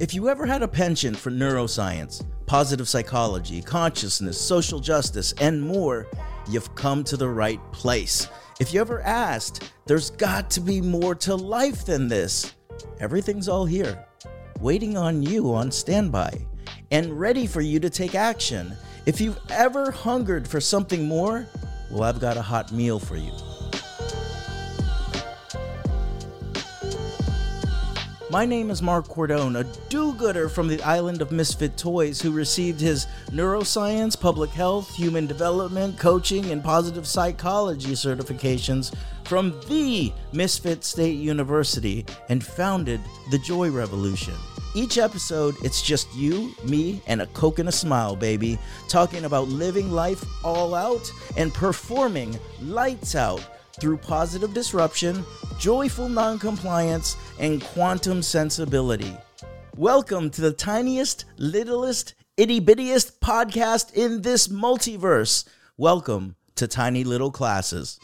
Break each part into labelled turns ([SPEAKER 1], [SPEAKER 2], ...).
[SPEAKER 1] If you ever had a penchant for neuroscience, positive psychology, consciousness, social justice, and more, you've come to the right place. If you ever asked, there's got to be more to life than this, everything's all here, waiting on you on standby, and ready for you to take action. If you've ever hungered for something more, well, I've got a hot meal for you. My name is Mark Cordone, a do gooder from the island of Misfit Toys who received his neuroscience, public health, human development, coaching, and positive psychology certifications from the Misfit State University and founded the Joy Revolution. Each episode, it's just you, me, and a Coke and a smile, baby, talking about living life all out and performing lights out through positive disruption, joyful noncompliance, and quantum sensibility. Welcome to the tiniest, littlest, itty bittiest podcast in this multiverse. Welcome to Tiny Little Classes.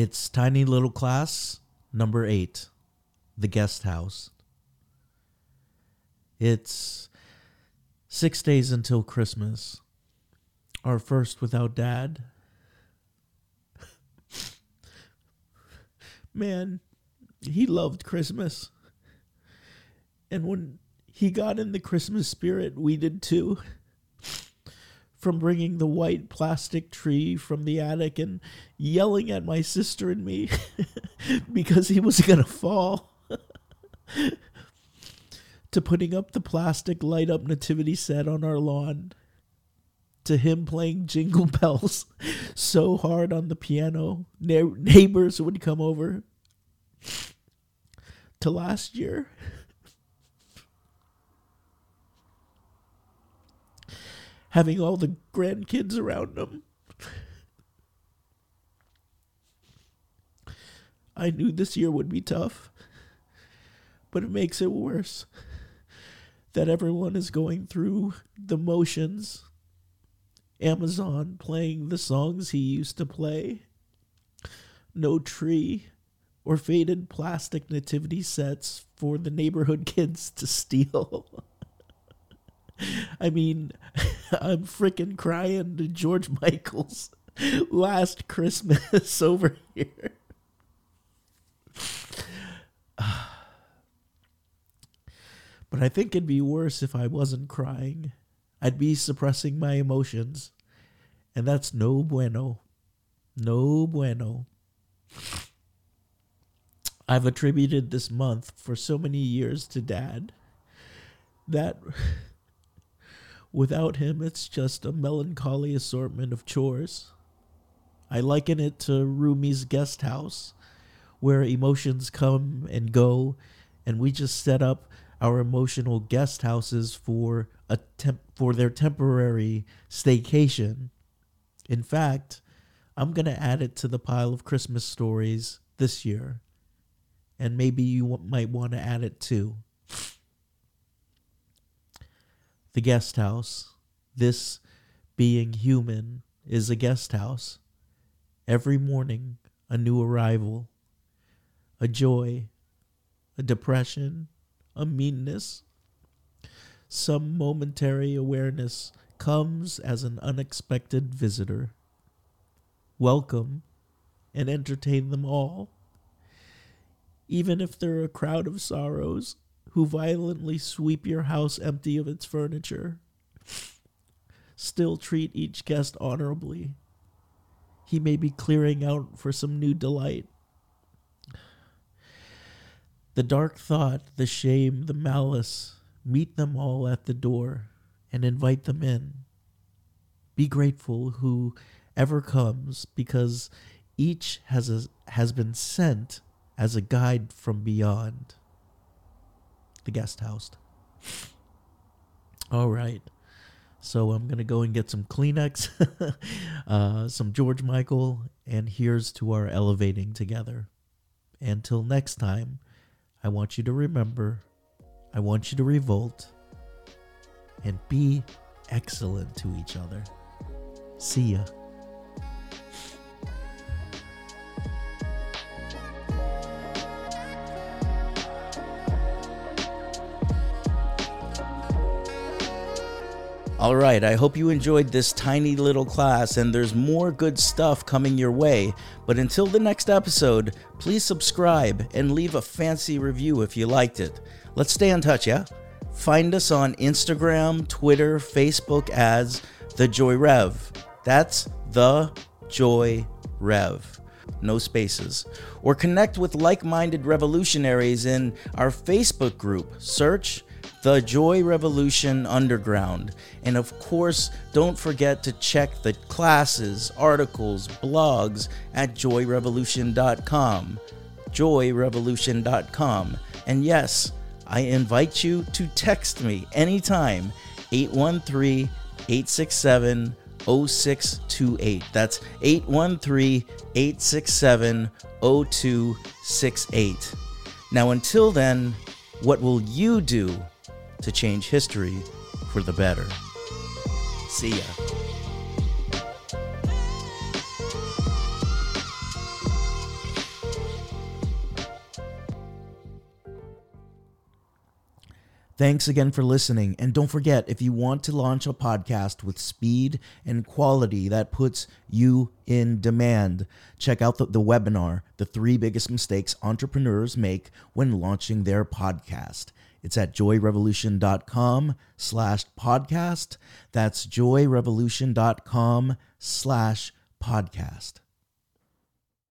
[SPEAKER 1] It's Tiny Little Class number eight, The Guest House. It's six days until Christmas, our first without Dad. Man, he loved Christmas. And when he got in the Christmas spirit, we did too from bringing the white plastic tree from the attic and yelling at my sister and me because he was going to fall. to putting up the plastic light up nativity set on our lawn. To him playing jingle bells so hard on the piano, ne- neighbors would come over. To last year having all the grandkids around them. I knew this year would be tough, but it makes it worse that everyone is going through the motions. Amazon playing the songs he used to play. No tree or faded plastic nativity sets for the neighborhood kids to steal. I mean, I'm freaking crying to George Michael's last Christmas over here. but I think it'd be worse if I wasn't crying. I'd be suppressing my emotions. And that's no bueno. No bueno. I've attributed this month for so many years to dad that Without him, it's just a melancholy assortment of chores. I liken it to Rumi's guest house, where emotions come and go, and we just set up our emotional guest houses for a temp- for their temporary staycation. In fact, I'm going to add it to the pile of Christmas stories this year. And maybe you w- might want to add it too the guest house. This being human is a guest house. Every morning, a new arrival, a joy, a depression, a meanness. Some momentary awareness comes as an unexpected visitor. Welcome and entertain them all. Even if they're a crowd of sorrows, who violently sweep your house empty of its furniture. Still treat each guest honorably. He may be clearing out for some new delight. The dark thought, the shame, the malice, meet them all at the door and invite them in. Be grateful who ever comes because each has a, has been sent as a guide from beyond the guest house. All right. So I'm going to go and get some Kleenex, uh, some George Michael, and here's to our elevating together. Until next time, I want you to remember, I want you to revolt, and be excellent to each other. See ya. All right, I hope you enjoyed this tiny little class, and there's more good stuff coming your way. But until the next episode, please subscribe and leave a fancy review if you liked it. Let's stay in touch, yeah? Find us on Instagram, Twitter, Facebook as The Joy Rev. That's The Joy Rev. No spaces. Or connect with like minded revolutionaries in our Facebook group. Search the Joy Revolution Underground. And of course, don't forget to check the classes, articles, blogs at joyrevolution.com. Joyrevolution.com. And yes, I invite you to text me anytime 813 867 0628. That's 813 867 0268. Now, until then, what will you do to change history for the better? See ya. Thanks again for listening. And don't forget if you want to launch a podcast with speed and quality that puts you in demand, check out the, the, webinar The Three Biggest Mistakes Entrepreneurs Make When Launching Their Podcast. It's at joyrevolution.com slash podcast. That's joyrevolution.com slash podcast.